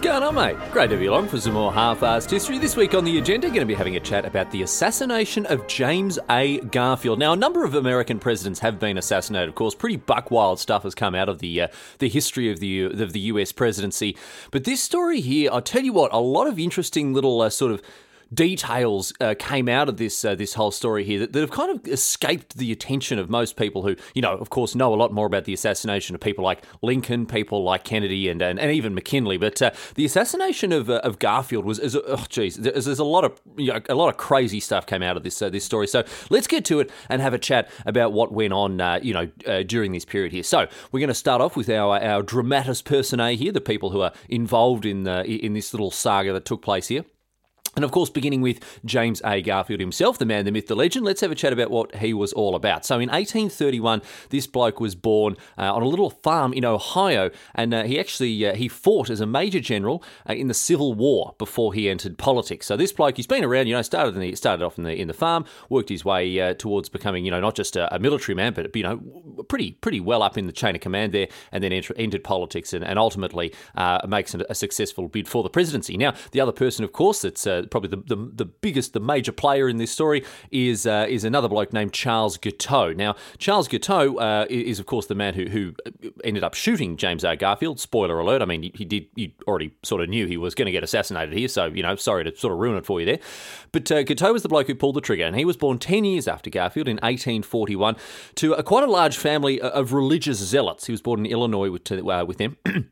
Going on, mate? Great to be along for some more half-assed history. This week on the agenda, going to be having a chat about the assassination of James A. Garfield. Now, a number of American presidents have been assassinated. Of course, pretty buckwild stuff has come out of the uh, the history of the of the U.S. presidency. But this story here, I'll tell you what, a lot of interesting little uh, sort of details uh, came out of this uh, this whole story here that, that, have kind of escaped the attention of most people who, you know, of course, know a lot more about the assassination of people like Lincoln, people like Kennedy, and and, and even McKinley. But uh, the assassination of, uh, of Garfield was, is, oh, geez, there's, there's, a lot of you know, a lot of crazy stuff came out of this uh, this story. So let's get to it and have a chat about what went on, uh, you know, during this period here. So we're going to start off with our our dramatis personae here, the people who are involved in the, in this little saga that took place here. And of course, beginning with James A. Garfield himself, the man, the myth, the legend, let's have a chat about what he was all about. So, in 1831, this bloke was born uh, on a little farm in Ohio, and uh, he actually uh, he fought as a major general uh, in the Civil War before he entered politics. So, this bloke, he's been around, you know, started in the, started off in the in the farm, worked his way uh, towards becoming, you know, not just a, a, military man, but you know, pretty pretty well up in the chain of command there, and then enter, entered politics, and, and ultimately uh, makes a, a, successful bid for the presidency. Now, the other person, of course, that's probably the, the, the, biggest, the major player in this story is uh, is another bloke named Charles Guiteau. Now, Charles Guiteau uh, is, of course, the man who, who ended up shooting James A. Garfield. Spoiler alert. I mean, he did. You already sort of knew he was going to get assassinated here, so you know, sorry to sort of ruin it for you there. But uh, Guiteau was the bloke who pulled the trigger, and he was born ten years after Garfield in 1841 to a, quite a large family of religious zealots. He was born in Illinois with, uh, with them.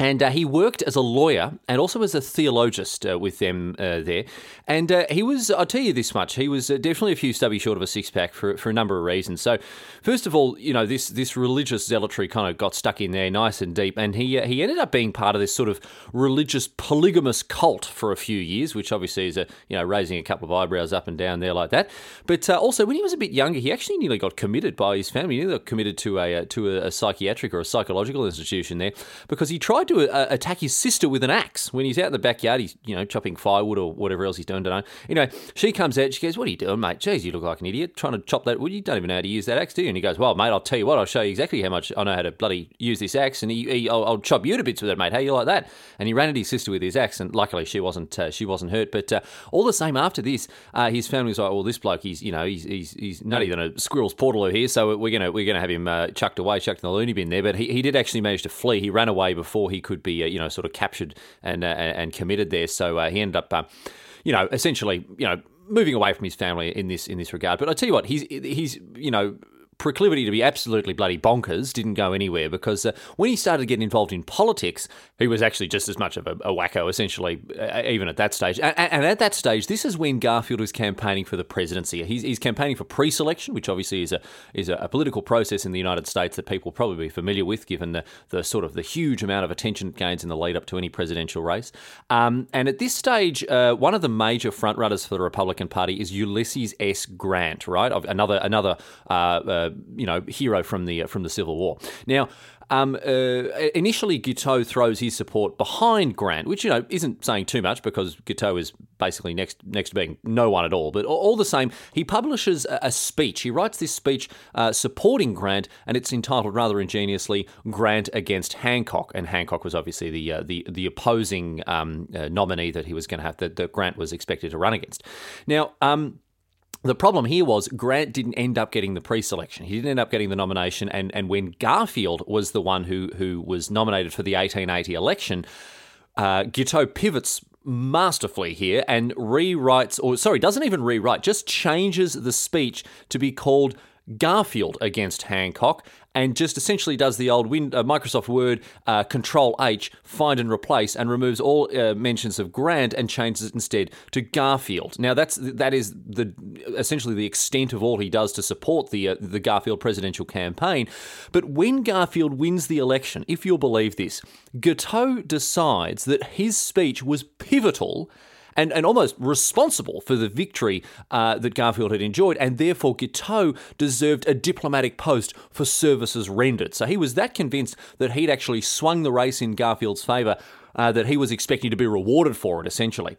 And uh, he worked as a lawyer and also as a theologist uh, with them uh, there. And uh, he was, I'll tell you this much, he was uh, definitely a few stubby short of a six pack for, for a number of reasons. So, first of all, you know, this this religious zealotry kind of got stuck in there nice and deep. And he, uh, he ended up being part of this sort of religious polygamous cult for a few years, which obviously is, a, you know, raising a couple of eyebrows up and down there like that. But also, when he was a bit younger, he actually nearly got committed by his family. He nearly got committed to a, to a, a psychiatric or a psychological institution there because he tried to uh, attack his sister with an axe when he's out in the backyard. He's you know chopping firewood or whatever else he's doing. Don't know. You know, she comes out. She goes, "What are you doing, mate? Jeez, you look like an idiot trying to chop that wood. You don't even know how to use that axe, do you?" And he goes, "Well, mate, I'll tell you what. I'll show you exactly how much I know how to bloody use this axe, and he, he I'll, I'll, chop you to bits with it, mate. How you like that?" And he ran at his sister with his axe, and luckily she wasn't uh, she wasn't hurt. But uh, all the same, after this, uh, his family was like, "Well, this bloke, he's you know he's he's, he's than a squirrel's portaloo here, so we're gonna we're gonna have him uh, chucked away, chucked in the loony bin there." But he, he did actually manage to flee. He ran away before he could be uh, you know sort of captured and uh, and committed there. So uh, he ended up, uh, you know, essentially, you know, moving away from his family in this in this regard. But I tell you what, he's he's you know proclivity to be absolutely bloody bonkers didn't go anywhere because uh, when he started getting involved in politics, he was actually just as much of a, a wacko, essentially, uh, even at that stage. And, and, at that stage, this is when Garfield was campaigning for the presidency. He's, he's campaigning for pre-selection, which obviously is a is a, a, political process in the United States that people probably be familiar with, given the, the sort of the huge amount of attention it gains in the lead up to any presidential race. Um, and at this stage, uh, one of the major frontrunners for the Republican Party is Ulysses S. Grant, right? Another another you know hero from the from the Civil War. Now, um, uh, initially, Guiteau throws his support behind Grant, which you know isn't saying too much because Guiteau is basically next next to being no one at all. But all the same, he publishes a, a speech. He writes this speech uh, supporting Grant, and it's entitled rather ingeniously "Grant against Hancock." And Hancock was obviously the uh, the the opposing um, uh, nominee that he was going to have that, that Grant was expected to run against. Now. Um, the problem here was Grant didn't end up getting the pre-selection. He didn't end up getting the nomination, and, and when Garfield was the one who who was nominated for the 1880 election, uh, Guiteau pivots masterfully here and rewrites, or sorry, doesn't even rewrite, just changes the speech to be called Garfield against Hancock and just essentially does the old Win- uh, Microsoft Word uh, Control H, find and replace, and removes all uh, mentions of Grant and changes it instead to Garfield. Now that's that is the essentially the extent of all he does to support the uh, the Garfield presidential campaign. But when Garfield wins the election, if you'll believe this, Guiteau decides that his speech was pivotal and, and almost responsible for the victory uh, that Garfield had enjoyed, and therefore Guiteau deserved a diplomatic post for services rendered. So he was that convinced that he'd actually swung the race in Garfield's favour uh, that he was expecting to be rewarded for it, essentially.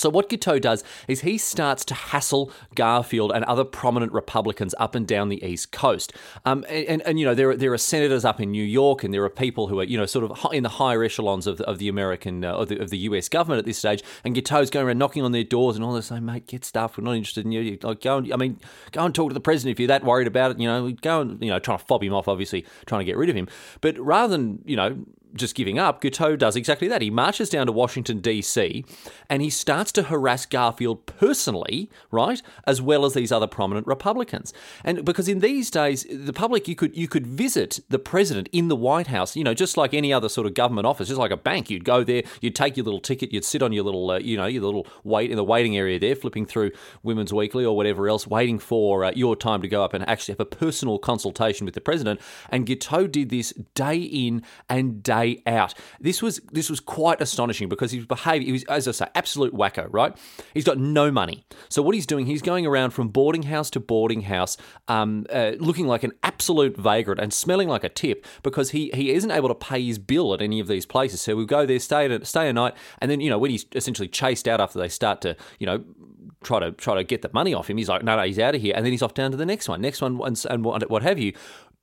So, what Guiteau does is he starts to hassle Garfield and other prominent Republicans up and down the East Coast. Um, and, and, you know, there are, there are senators up in New York, and there are people who are, you know, sort of in the higher echelons of the, of the American, uh, of, the, of the US government at this stage. And Guiteau's going around knocking on their doors and all this saying, mate, get stuff. We're not interested in you. Like, go and, I mean, go and talk to the president if you're that worried about it. You know, go and, you know, trying to fob him off, obviously, trying to get rid of him. But rather than, you know, just giving up, Guiteau does exactly that. He marches down to Washington, D.C., and he starts to harass Garfield personally, right, as well as these other prominent Republicans. And because in these days, the public, you could you could visit the president in the White House, you know, just like any other sort of government office, just like a bank. You'd go there, you'd take your little ticket, you'd sit on your little, uh, you know, your little wait in the waiting area there, flipping through Women's Weekly or whatever else, waiting for uh, your time to go up and actually have a personal consultation with the president. And Guiteau did this day in and day day out. This was this was quite astonishing because his behaviour, he was, as I say, absolute wacko, right? He's got no money. So what he's doing, he's going around from boarding house to boarding house, um, uh, looking like an absolute vagrant and smelling like a tip because he, he isn't able to pay his bill at any of these places. So we'll go there, stay, stay a night, and then, you know, when he's essentially chased out after they start to, you know, try to try to get the money off him. He's like, no, no, he's out of here, and then he's off down to the next one, next one, and, and what, what have you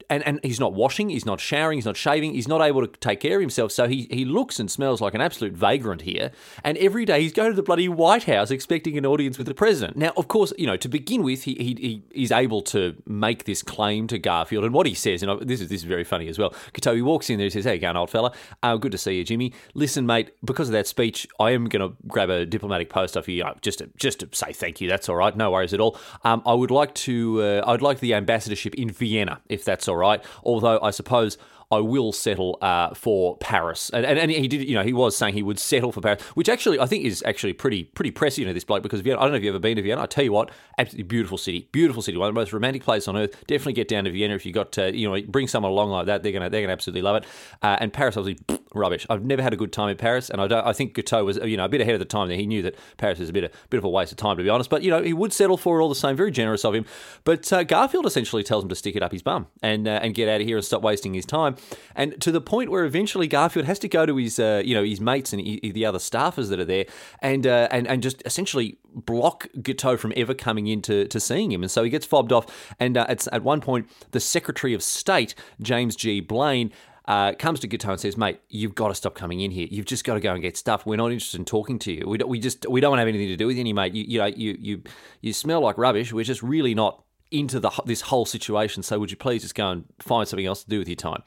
and, and he's not washing, he's not showering, he's not shaving, he's not able to take care of himself. So he, he looks and smells like an absolute vagrant here. And every day he's going to the bloody White House expecting an audience with the president. Now, of course, you know, to begin with, he, he, he is able to make this claim to Garfield. And what he says, and this is this is very funny as well. He walks in there and says, Hey, you going, old fella? Uh, good to see you, Jimmy. Listen, mate, because of that speech, I am going to grab a diplomatic post off you uh, just to, just to say thank you. That's all right. No worries at all. Um, I would like to, uh, I'd like the ambassadorship in Vienna, if that's all right. Although I suppose I will settle uh, for Paris. And, and, and he did, you know, he was saying he would settle for Paris, which actually I think is actually pretty pretty prescient of this bloke because Vienna, I don't know if you've ever been to Vienna. I tell you what, absolutely beautiful city, beautiful city, one of the most romantic places on earth. Definitely get down to Vienna if you got, to, you know, bring someone along like that. They're gonna they're gonna absolutely love it. Uh, and Paris, obviously, rubbish. I've never had a good time in Paris, and I don't. I think Guiteau was, you know, a bit ahead of the time there. He knew that Paris is a bit a bit of a waste of time, to be honest. But you know, he would settle for it all the same. Very generous of him. But uh, Garfield essentially tells him to stick it up his bum and uh, and get out of here and stop wasting his time. And to the point where eventually Garfield has to go to his, uh, you know, his mates and he, the other staffers that are there, and uh, and and just essentially block Guiteau from ever coming in to, to seeing him. And so he gets fobbed off. And uh, it's at one point, the Secretary of State, James G. Blaine, uh, comes to Guiteau and says, "Mate, you've got to stop coming in here. You've just got to go and get stuff. We're not interested in talking to you. We, don't, we just we don't want to have anything to do with you, mate. You, you know, you you you smell like rubbish. We're just really not into the this whole situation. So would you please just go and find something else to do with your time?"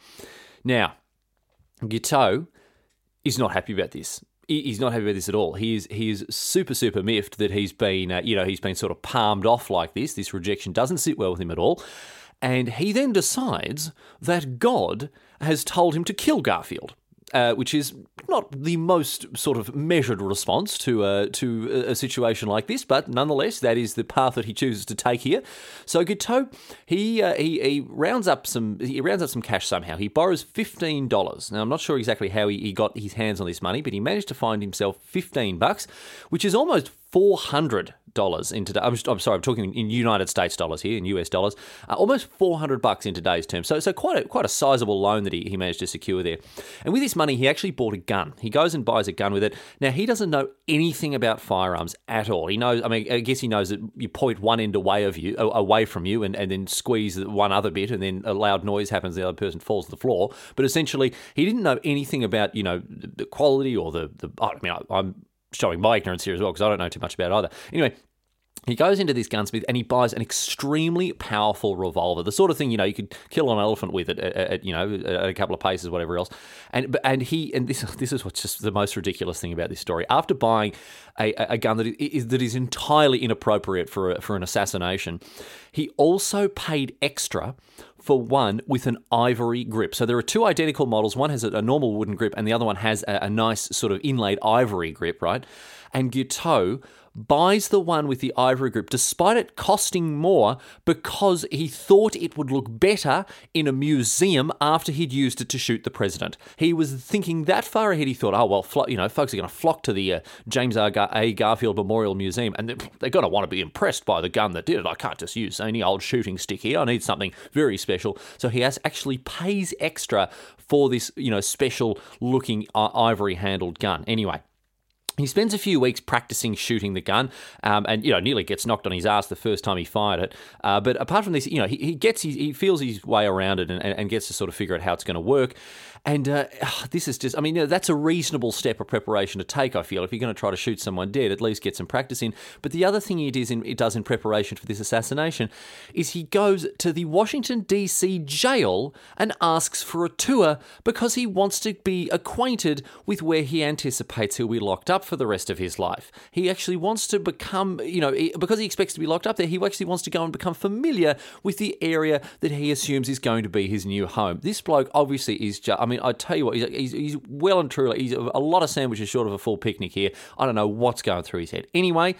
Now, Guiteau is not happy about this. He's not happy about this at all. He is he is super super miffed that he's been uh, you know he's been sort of palmed off like this. This rejection doesn't sit well with him at all, and he then decides that God has told him to kill Garfield uh, which is not the most sort of measured response to uh, to a, situation like this, but nonetheless, that is the path that he chooses to take here. So Guiteau, he, uh, he he rounds up some he rounds up some cash somehow. He borrows fifteen dollars. Now I'm not sure exactly how he, he got his hands on this money, but he managed to find himself fifteen bucks, which is almost four hundred dollars in today. I'm, I'm, sorry, I'm talking in United States dollars here, in US dollars. Uh, almost 400 bucks in today's terms. So, so quite a quite a sizable loan that he, he managed to secure there. And with this money, he actually bought a gun. He goes and buys a gun with it. Now he doesn't know anything about firearms at all. He knows. I mean, I guess he knows that you point one end away of you, away from you, and, and then squeeze one other bit, and then a loud noise happens. The other person falls to the floor. But essentially, he didn't know anything about you know the quality or the the. I mean, I, I'm showing my ignorance here as well because I don't know too much about either. Anyway, he goes into this gunsmith and he buys an extremely powerful revolver, the sort of thing you know you could kill an elephant with at, at, at you know at a couple of paces, whatever else. And and he and this this is what's just the most ridiculous thing about this story. After buying a, a gun that is that is entirely inappropriate for a, for an assassination, he also paid extra for one with an ivory grip. So there are two identical models. One has a, normal wooden grip, and the other one has a, a nice sort of inlaid ivory grip, right? And Guiteau buys the one with the ivory grip, despite it costing more, because he thought it would look better in a museum after he'd used it to shoot the president. He was thinking that far ahead. He thought, oh well, you know, folks are going to flock to the uh, James A. Garfield Memorial Museum, and they're, they're going to want to be impressed by the gun that did it. I can't just use any old shooting stick here. I need something very special. So he has actually pays extra for this, you know, special looking uh, ivory handled gun. Anyway. He spends a few weeks practicing shooting the gun, um, and you know nearly gets knocked on his ass the first time he fired it. Uh, but apart from this, you know he, he gets his, he feels his way around it and, and gets to sort of figure out how it's going to work. And uh, this is just, I mean, you know, that's a reasonable step of preparation to take, I feel. If you're going to try to shoot someone dead, at least get some practice in. But the other thing it, is in, does in preparation for this assassination is he goes to the Washington, D.C. jail and asks for a tour because he wants to be acquainted with where he anticipates he'll be locked up for the rest of his life. He actually wants to become, you know, because he expects to be locked up there, he actually wants to go and become familiar with the area that he assumes is going to be his new home. This bloke obviously is just, I mean, I mean, I tell you what, he's, he's, he's well and truly, he's a lot of sandwiches short of a full picnic here. I don't know what's going through his head. Anyway,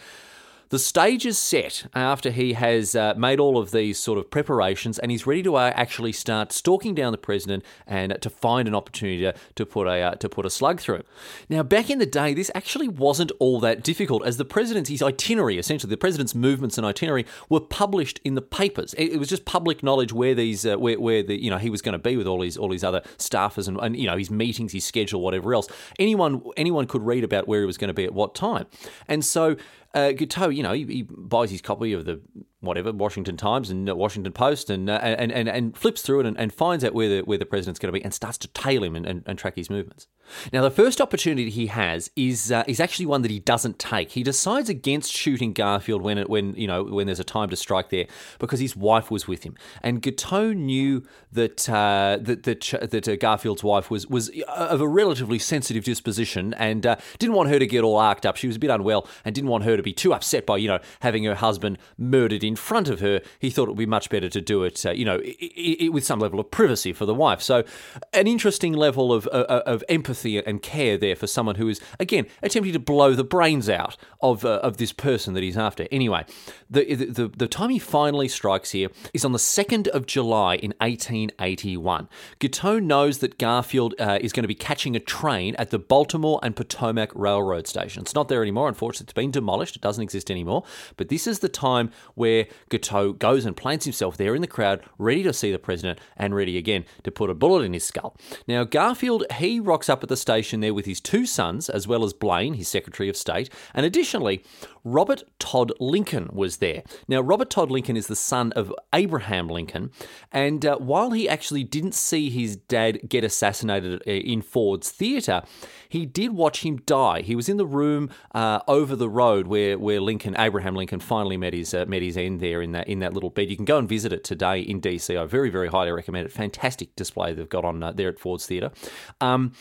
the stage is set after he has uh, made all of these sort of preparations and he's ready to uh, actually start stalking down the president and to find an opportunity to, to put a uh, to put a slug through. Now, back in the day, this actually wasn't all that difficult, as the president's his itinerary, essentially the president's movements and itinerary, were published in the papers. It, it was just public knowledge where these uh, where, where the you know he was going to be with all his all his other staffers and, and you know his meetings, his schedule, whatever else. Anyone anyone could read about where he was going to be at what time, and so uh, you know, he, he, buys his copy of the whatever Washington Times and uh, Washington Post and, uh, and and and flips through it and, and, finds out where the where the president's going to be and starts to tail him and, and, and, track his movements. Now, the first opportunity he has is uh, is actually one that he doesn't take. He decides against shooting Garfield when it when you know when there's a time to strike there because his wife was with him, and Guiteau knew that uh, that that, that uh, Garfield's wife was was of a relatively sensitive disposition and uh, didn't want her to get all arced up. She was a bit unwell and didn't want her to be too upset by you know having her husband murdered in front of her, he thought it would be much better to do it, uh, you know, I- I- with some level of privacy for the wife. So, an interesting level of, uh, uh, of empathy and care there for someone who is, again, attempting to blow the brains out of uh, of this person that he's after. Anyway, the, the the time he finally strikes here is on the second of July in 1881. Guiteau knows that Garfield uh, is going to be catching a train at the Baltimore and Potomac Railroad Station. It's not there anymore, unfortunately. It's been demolished. It doesn't exist anymore. But this is the time where where Guiteau goes and plants himself there in the crowd, ready to see the president and ready again to put a bullet in his skull. Now, Garfield, he rocks up at the station there with his two sons, as well as Blaine, his Secretary of State, and additionally, Robert Todd Lincoln was there. Now, Robert Todd Lincoln is the son of Abraham Lincoln, and uh, while he actually didn't see his dad get assassinated uh, in Ford's Theatre, he did watch him die. He was in the room uh, over the road where, where Lincoln, Abraham Lincoln, finally met his uh, met his end there in that in that little bed. You can go and visit it today in DC. I very very highly recommend it. Fantastic display they've got on uh, there at Ford's Theatre. Um,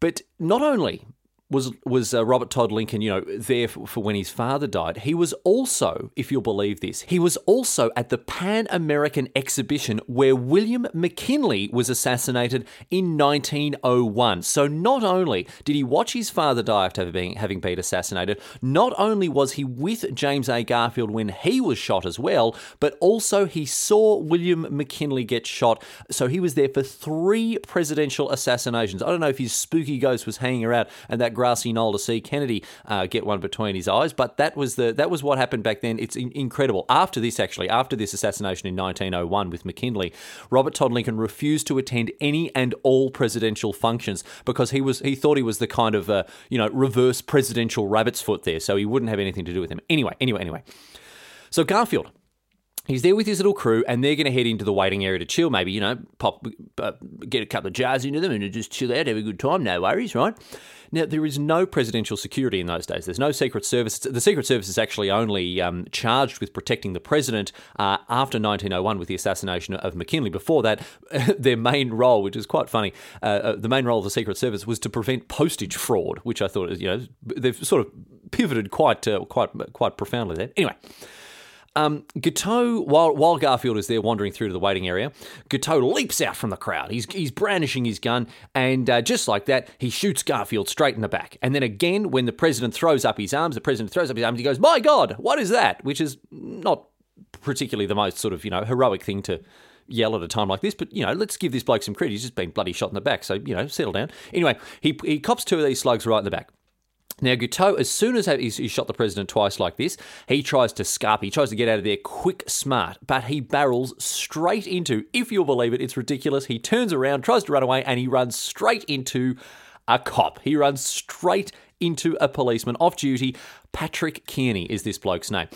but not only was was uh, Robert Todd Lincoln, you know, there for, for, when his father died. He was also, if you'll believe this, he was also at the Pan American Exhibition where William McKinley was assassinated in 1901. So not only did he watch his father die after being, having been assassinated, not only was he with James A. Garfield when he was shot as well, but also he saw William McKinley get shot. So he was there for three presidential assassinations. I don't know if his spooky ghost was hanging around and that grassy knoll to see Kennedy uh, get one between his eyes. But that was the that was what happened back then. It's in- incredible. After this, actually, after this assassination in 1901 with McKinley, Robert Todd Lincoln refused to attend any and all presidential functions because he was he thought he was the kind of uh, you know reverse presidential rabbit's foot there, so he wouldn't have anything to do with him. Anyway, anyway, anyway. So Garfield, He's there with his little crew, and they're going to head into the waiting area to chill. Maybe you know, pop, uh, get a couple of jars into them, and just chill out, have a good time. No worries, right? Now there is no presidential security in those days. There's no Secret Service. The Secret Service is actually only um, charged with protecting the president uh, after 1901 with the assassination of McKinley. Before that, their main role, which is quite funny, uh, uh, the main role of the Secret Service was to prevent postage fraud, which I thought you know they've sort of pivoted quite uh, quite quite profoundly there. Anyway. Um, Guiteau, while while Garfield is there wandering through to the waiting area, Guiteau leaps out from the crowd. He's he's brandishing his gun, and uh, just like that, he shoots Garfield straight in the back. And then again, when the president throws up his arms, the president throws up his arms. He goes, "My God, what is that?" Which is not particularly the most sort of you know heroic thing to yell at a time like this, but you know, let's give this bloke some credit. He's just been bloody shot in the back, so you know, settle down. Anyway, he he cops two of these slugs right in the back. Now, Guiteau, as soon as he shot the president twice like this, he tries to scarp. He tries to get out of there quick, smart, but he barrels straight into, if you'll believe it, it's ridiculous. He turns around, tries to run away, and he runs straight into a cop. He runs straight into a policeman off duty. Patrick Kearney is this bloke's name.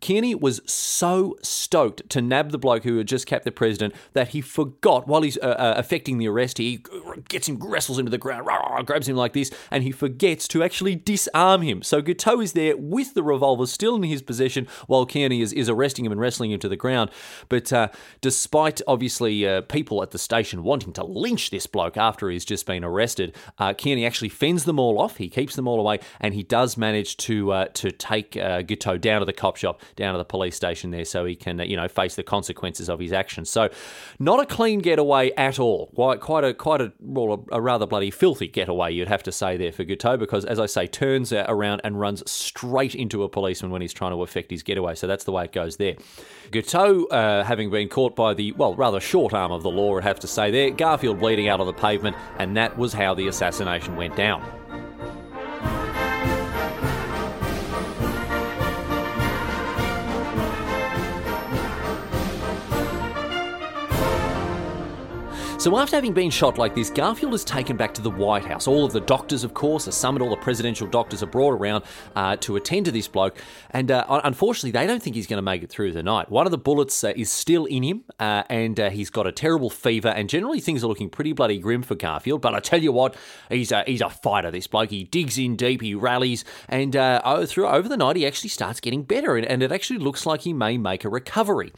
Kearney was so stoked to nab the bloke who had just capped the president that he forgot while he's uh, uh, effecting the arrest. He gets him, wrestles him to the ground, rah, rah, grabs him like this, and he forgets to actually disarm him. So Guiteau is there with the revolver still in his possession while Kearney is, is arresting him and wrestling him to the ground. But uh, despite obviously uh, people at the station wanting to lynch this bloke after he's just been arrested, uh, Kearney actually fends them all off. He keeps them all away, and he does manage to uh, to take uh, down to the cop shop, down to the police station there, so he can uh, you know face the consequences of his actions. So, not a clean getaway at all. Quite a quite a, well, a rather bloody filthy getaway, you'd have to say there for Guiteau, because as I say, turns around and runs straight into a policeman when he's trying to effect his getaway. So that's the way it goes there. Guiteau, uh, having been caught by the well rather short arm of the law, I'd have to say there. Garfield bleeding out on the pavement, and that was how the assassination went down. So, after having been shot like this, Garfield is taken back to the White House. All of the doctors, of course, are summoned, all the presidential doctors are brought around uh, to attend to this bloke. And uh, unfortunately, they don't think he's going to make it through the night. One of the bullets uh, is still in him, uh, and uh, he's got a terrible fever. And generally, things are looking pretty bloody grim for Garfield. But I tell you what, he's a, he's a fighter, this bloke. He digs in deep, he rallies, and uh, through over the night, he actually starts getting better. And, and it actually looks like he may make a recovery.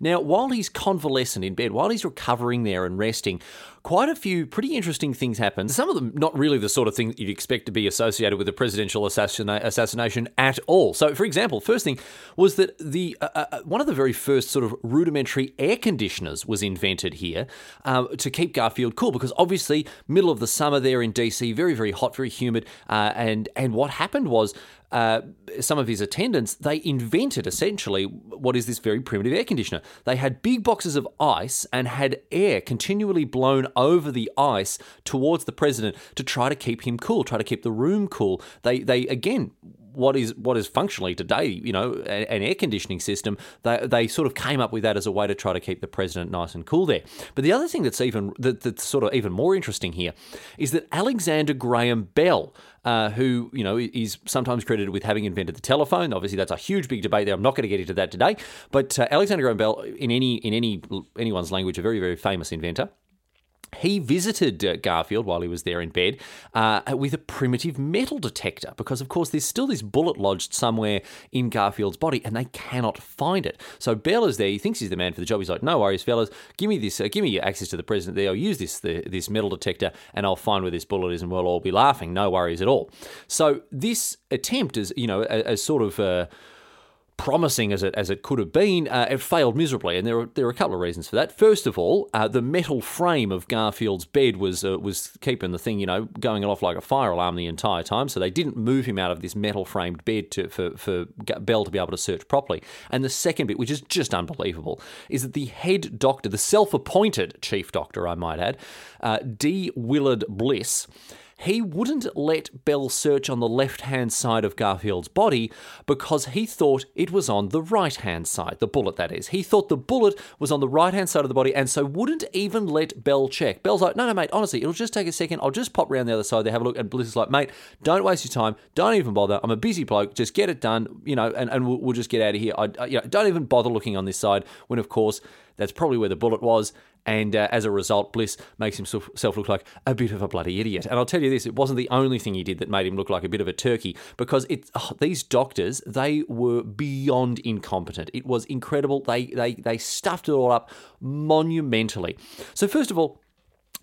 Now, while he's convalescent in bed, while he's recovering there and resting, interesting. Quite a few pretty interesting things happened. Some of them not really the sort of thing that you'd expect to be associated with a presidential assassina- assassination at all. So, for example, first thing was that the uh, uh, uh, one of the very first sort of rudimentary air conditioners was invented here uh, to keep Garfield cool because obviously middle of the summer there in DC, very very hot, very humid, uh, and and what happened was uh, some of his attendants, they invented essentially what is this very primitive air conditioner. They had big boxes of ice and had air continually blown over the ice towards the president to try to keep him cool, try to keep the room cool. They, they again, what is what is functionally today, you know, an air conditioning system. They, they sort of came up with that as a way to try to keep the president nice and cool there. But the other thing that's even that, that's sort of even more interesting here is that Alexander Graham Bell, uh, who you know is sometimes credited with having invented the telephone. Obviously, that's a huge big debate there. I'm not going to get into that today. But uh, Alexander Graham Bell, in any in any anyone's language, a very very famous inventor. He visited uh, Garfield while he was there in bed uh, with a primitive metal detector because, of course, there's still this bullet lodged somewhere in Garfield's body and they cannot find it. So Bell is there. He thinks he's the man for the job. He's like, "No worries, fellas. Give me this. Uh, give me your access to the president. There. I'll use this the, this metal detector and I'll find where this bullet is, and we'll all be laughing. No worries at all." So this attempt is, you know, a, sort of uh, promising as it as it could have been, uh, it failed miserably, and there are there are a couple of reasons for that. First of all, uh, the metal frame of Garfield's bed was uh, was keeping the thing, you know, going off like a fire alarm the entire time, so they didn't move him out of this metal framed bed to, for for Bell to be able to search properly. And the second bit, which is just unbelievable, is that the head doctor, the self-appointed chief doctor, I might add, uh, D. Willard Bliss he wouldn't let Bell search on the left hand side of Garfield's body because he thought it was on the right hand side, the bullet that is. He thought the bullet was on the right hand side of the body and so wouldn't even let Bell check. Bell's like, no, no, mate, honestly, it'll just take a second. I'll just pop around the other side there, have a look. And is like, mate, don't waste your time. Don't even bother. I'm a busy bloke. Just get it done, you know, and, and we'll, we'll just get out of here. I, I, you know, don't even bother looking on this side when, of course, that's probably where the bullet was. And uh, as a result, Bliss makes himself look like a bit of a bloody idiot. And I'll tell you this, it wasn't the only thing he did that made him look like a bit of a turkey, because oh, these doctors, they were beyond incompetent. It was incredible. They, they, they stuffed it all up monumentally. So, first of all,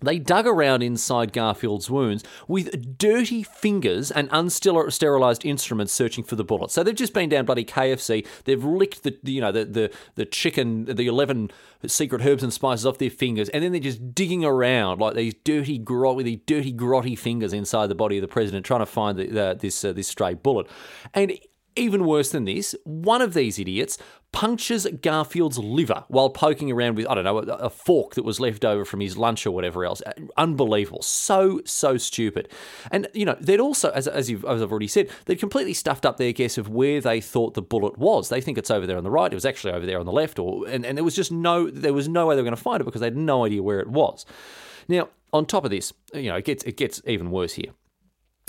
They dug around inside Garfield's wounds with dirty fingers and unsterilized instruments searching for the bullet. So they've just been down bloody KFC. They've licked the you know the the, the chicken, the eleven secret herbs and spices off their fingers, and then they're just digging around like these dirty grot dirty grotty fingers inside the body of the president, trying to find the, the, this uh, this stray bullet. And even worse than this, one of these idiots punctures Garfield's liver while poking around with, I don't know, a, fork that was left over from his lunch or whatever else. Uh, unbelievable. So, so stupid. And, you know, they'd also, as, as, you've, as I've already said, they'd completely stuffed up their guess of where they thought the bullet was. They think it's over there on the right. It was actually over there on the left. Or, and, and there was just no, there was no way they were going to find it because they had no idea where it was. Now, on top of this, you know, it gets, it gets even worse here.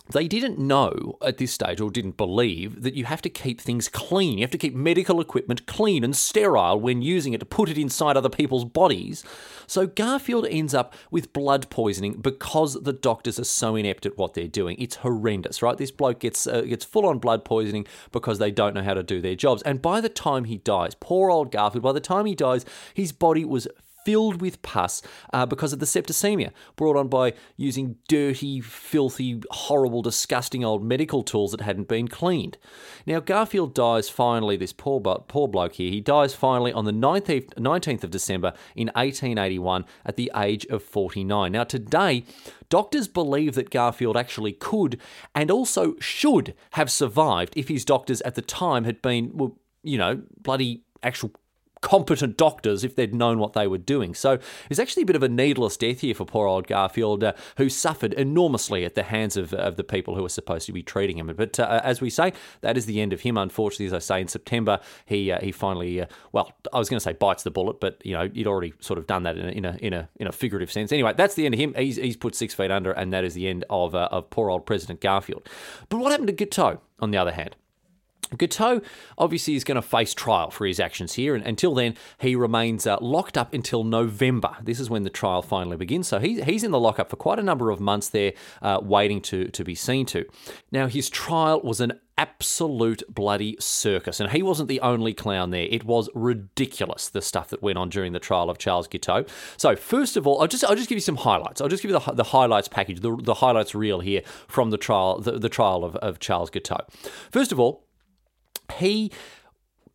They didn't know at this stage, or didn't believe, that you have to keep things clean. You have to keep medical equipment clean and sterile when using it to put it inside other people's bodies. So Garfield ends up with blood poisoning because the doctors are so inept at what they're doing. It's horrendous, right? This bloke gets uh, gets full on blood poisoning because they don't know how to do their jobs. And by the time he dies, poor old Garfield, by the time he dies, his body was filled with pus uh, because of the septicemia brought on by using dirty, filthy, horrible, disgusting old medical tools that hadn't been cleaned. Now, Garfield dies finally, this poor, poor bloke here, he dies finally on the 19th, 19th of December in 1881 at the age of 49. Now, today, Doctors believe that Garfield actually could and also should have survived if his doctors at the time had been, well, you know, bloody actual competent doctors if they'd known what they were doing. So it's actually a bit of a needless death here for poor old Garfield, uh, who suffered enormously at the hands of, of the people who were supposed to be treating him. But uh, as we say, that is the end of him. Unfortunately, as I say, in September, he uh, he finally, uh, well, I was going to say bites the bullet, but you know, he'd already sort of done that in a, in a in a in a figurative sense. Anyway, that's the end of him. He's he's put six feet under, and that is the end of uh, of poor old President Garfield. But what happened to Guiteau, on the other hand? Guiteau obviously is going to face trial for his actions here, and until then, he remains uh, locked up until November. This is when the trial finally begins. So he, he's in the lockup for quite a number of months there, uh, waiting to, to be seen to. Now, his trial was an absolute bloody circus. And he wasn't the only clown there. It was ridiculous the stuff that went on during the trial of Charles Guiteau. So first of all, I'll just I'll just give you some highlights. I'll just give you the, the highlights package, the, the highlights reel here from the trial the, the trial of, of Charles Guiteau. First of all, he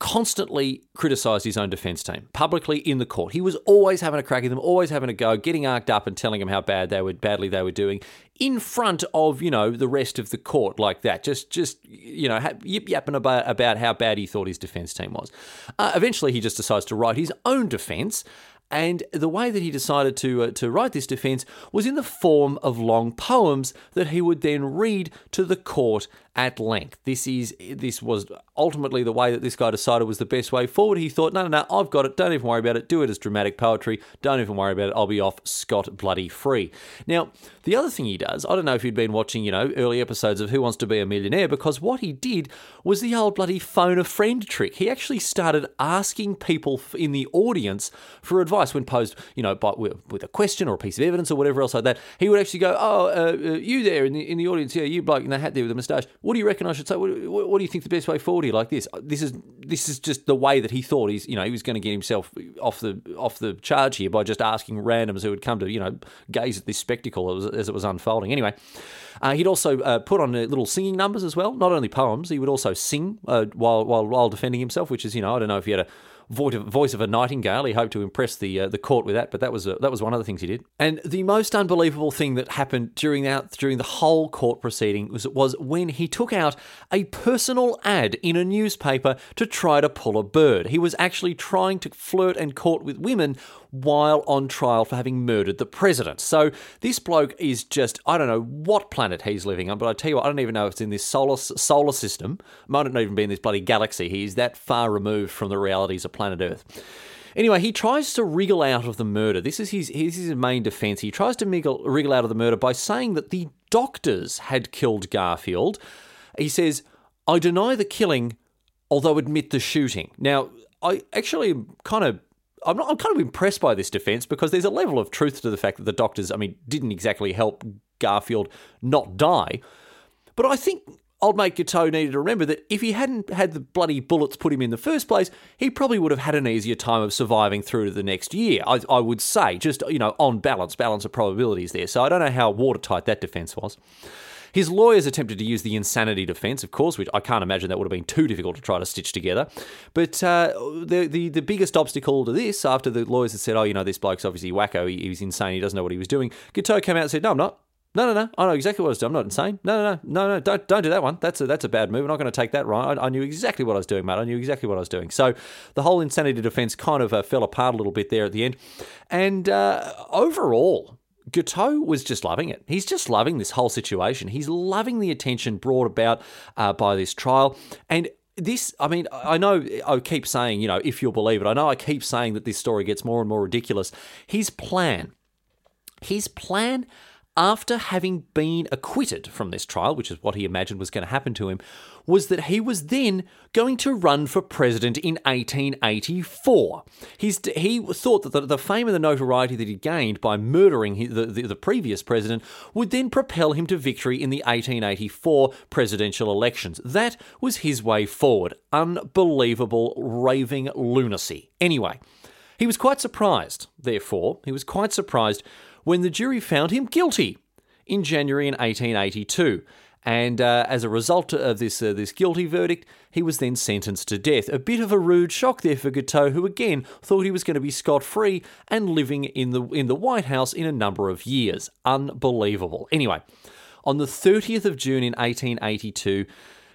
constantly criticised his own defence team publicly in the court. He was always having a crack at them, always having a go, getting arced up and telling them how bad they were, badly they were doing in front of you know the rest of the court like that. Just just you know yip yapping about about how bad he thought his defence team was. Uh, eventually, he just decides to write his own defence. And the way that he decided to uh, to write this defence was in the form of long poems that he would then read to the court at length. This is this was ultimately the way that this guy decided was the best way forward. He thought, no, no, no, I've got it. Don't even worry about it. Do it as dramatic poetry. Don't even worry about it. I'll be off scot bloody free. Now, the other thing he does, I don't know if you'd been watching, you know, early episodes of Who Wants to Be a Millionaire, because what he did was the old bloody phone a friend trick. He actually started asking people in the audience for advice when posed, you know, by, with a question or a piece of evidence or whatever else like that. He would actually go, oh, uh, uh, you there in the in the audience, yeah, you bloke in the hat there with the moustache what do you reckon I should say? What, what, do you think the best way forward here? Like this, this is this is just the way that he thought he's you know he was going to get himself off the off the charge here by just asking randoms who would come to you know gaze at this spectacle as, it was unfolding. Anyway, uh, he'd also uh, put on uh, little singing numbers as well, not only poems. He would also sing uh, while while while defending himself, which is you know I don't know if he had a voice of a nightingale. He hoped to impress the uh, the court with that, but that was uh, that was one of the things he did. And the most unbelievable thing that happened during that during the whole court proceeding was was when he took out a personal ad in a newspaper to try to pull a bird. He was actually trying to flirt and court with women while on trial for having murdered the president. So this bloke is just, I don't know what planet he's living on, but I tell you what, I don't even know if it's in this solar, solar system. Might not even be in this bloody galaxy. He's that far removed from the realities of planet Earth. Anyway, he tries to wriggle out of the murder. This is his, this is his main defense. He tries to wriggle, wriggle out of the murder by saying that the doctors had killed Garfield. He says, I deny the killing, although admit the shooting. Now, I actually kind of I'm, not, I'm kind of impressed by this defense because there's a level of truth to the fact that the doctors, I mean, didn't exactly help Garfield not die. But I think old mate Guiteau needed to remember that if he hadn't had the bloody bullets put him in the first place, he probably would have had an easier time of surviving through to the next year. I, I would say, just you know, on balance, balance of probabilities there. So I don't know how watertight that defence was. His lawyers attempted to use the insanity defence, of course, which I can't imagine that would have been too difficult to try to stitch together. But uh, the, the the biggest obstacle to this, after the lawyers had said, "Oh, you know, this bloke's obviously wacko. He, he's insane. He doesn't know what he was doing," Guiteau came out and said, "No, I'm not. No, no, no. I know exactly what I was doing. I'm not insane. No, no, no, no, no. Don't, don't do that one. That's a, that's a bad move. I'm not going to take that right. I, I, knew exactly what I was doing, mate. I knew exactly what I was doing. So the whole insanity defence kind of uh, fell apart a little bit there at the end. And uh, overall, Guiteau was just loving it. He's just loving this whole situation. He's loving the attention brought about uh, by this trial. And this, I mean, I know I keep saying, you know, if you'll believe it, I know I keep saying that this story gets more and more ridiculous. His plan, his plan after having been acquitted from this trial, which is what he imagined was going to happen to him, was that he was then going to run for president in 1884. He's, he thought that the, the fame and the notoriety that he gained by murdering the, the, the previous president would then propel him to victory in the 1884 presidential elections. That was his way forward. Unbelievable, raving lunacy. Anyway, he was quite surprised, therefore, he was quite surprised when the jury found him guilty in January in 1882. And uh, as a result of this uh, this guilty verdict, he was then sentenced to death. A bit of a rude shock there for Guiteau, who again thought he was going to be scot free and living in the in the White House in a number of years. Unbelievable. Anyway, on the 30th of June in 1882.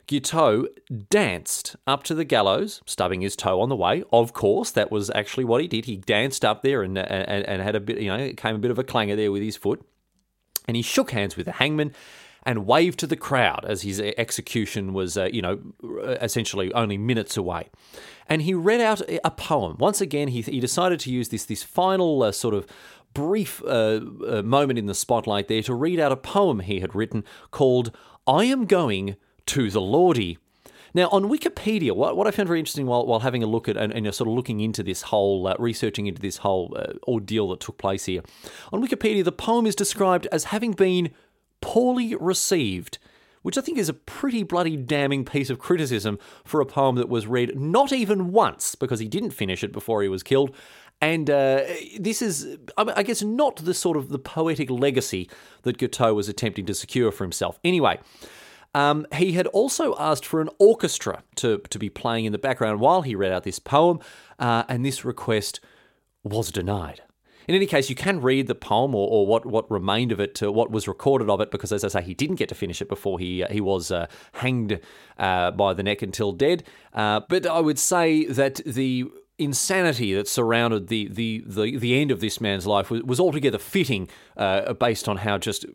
Guiteau danced up to the gallows, stubbing his toe on the way. Of course, that was actually what he did. He danced up there and, and, and had a bit, you know, it came a bit of a clangor there with his foot. And he shook hands with the hangman and waved to the crowd as his execution was, uh, you know, essentially only minutes away. And he read out a poem. Once again, he, he decided to use this, this final uh, sort of brief uh, uh moment in the spotlight there to read out a poem he had written called I Am Going to the Lordy. Now, on Wikipedia, what, what I found very interesting while, while having a look at and, and sort of looking into this whole, uh, researching into this whole uh, ordeal that took place here, on Wikipedia, the poem is described as having been poorly received, which I think is a pretty bloody damning piece of criticism for a poem that was read not even once, because he didn't finish it before he was killed. And uh, this is, I guess, not the sort of the poetic legacy that Guiteau was attempting to secure for himself. Anyway, um, he had also asked for an orchestra to, to be playing in the background while he read out this poem, uh, and this request was denied. In any case, you can read the poem or, or what, what remained of it, to what was recorded of it, because as I say, he didn't get to finish it before he uh, he was uh, hanged uh, by the neck until dead. Uh, but I would say that the insanity that surrounded the, the, the, the end of this man's life was, was altogether fitting uh, based on how just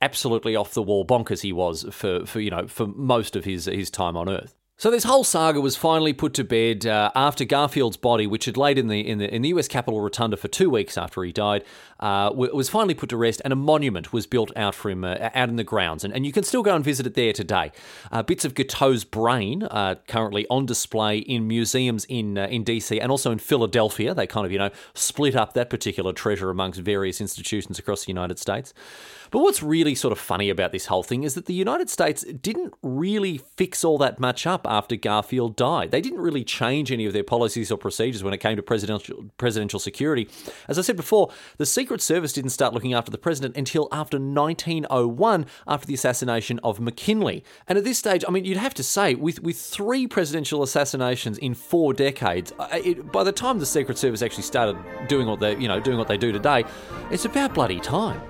absolutely off the wall bonkers he was for, for you know for most of his his time on earth. So this whole saga was finally put to bed uh, after Garfield's body, which had laid in the in the in the U.S. Capitol rotunda for two weeks after he died, uh, was finally put to rest, and a monument was built out for him uh, out in the grounds, and, and you can still go and visit it there today. Uh, bits of Guiteau's brain are currently on display in museums in uh, in D.C. and also in Philadelphia. They kind of you know split up that particular treasure amongst various institutions across the United States. But what's really sort of funny about this whole thing is that the United States didn't really fix all that much up after Garfield died. They didn't really change any of their policies or procedures when it came to presidential presidential security. As I said before, the Secret Service didn't start looking after the president until after 1901, after the assassination of McKinley. And at this stage, I mean, you'd have to say, with with three presidential assassinations in four decades, uh, it, by the time the Secret Service actually started doing what they, you know, doing what they do today, it's about bloody time.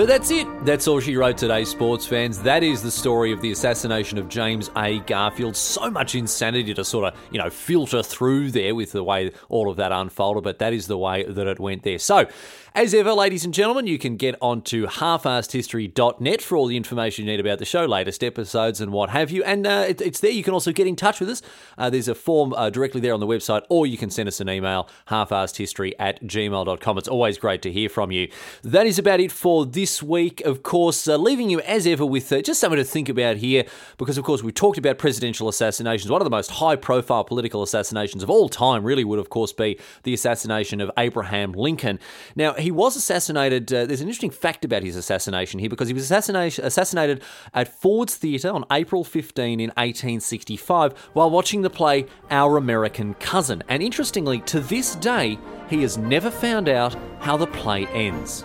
But that's it. That's all she wrote today, sports fans. That is the story of the assassination of James A. Garfield. So much insanity to sort of, you know, filter through there with the way all of that unfolded, but that is the way that it went there. So, as ever, ladies and gentlemen, you can get onto halfassedhistory.net for all the information you need about the show, latest episodes, and what have you. And uh, it, it's there. You can also get in touch with us. Uh, there's a form uh, directly there on the website, or you can send us an email, halfassedhistory at gmail.com. It's always great to hear from you. That is about it for this this week, of course, uh, leaving you as ever with uh, just something to think about here, because, of course, we talked about presidential assassinations. One of the most high profile political assassinations of all time really would, of course, be the assassination of Abraham Lincoln. Now, he was assassinated. Uh, there's an interesting fact about his assassination here, because he was assassinated at Ford's Theatre on April 15 in 1865 while watching the play Our American Cousin. And interestingly, to this day, he has never found out how the play ends.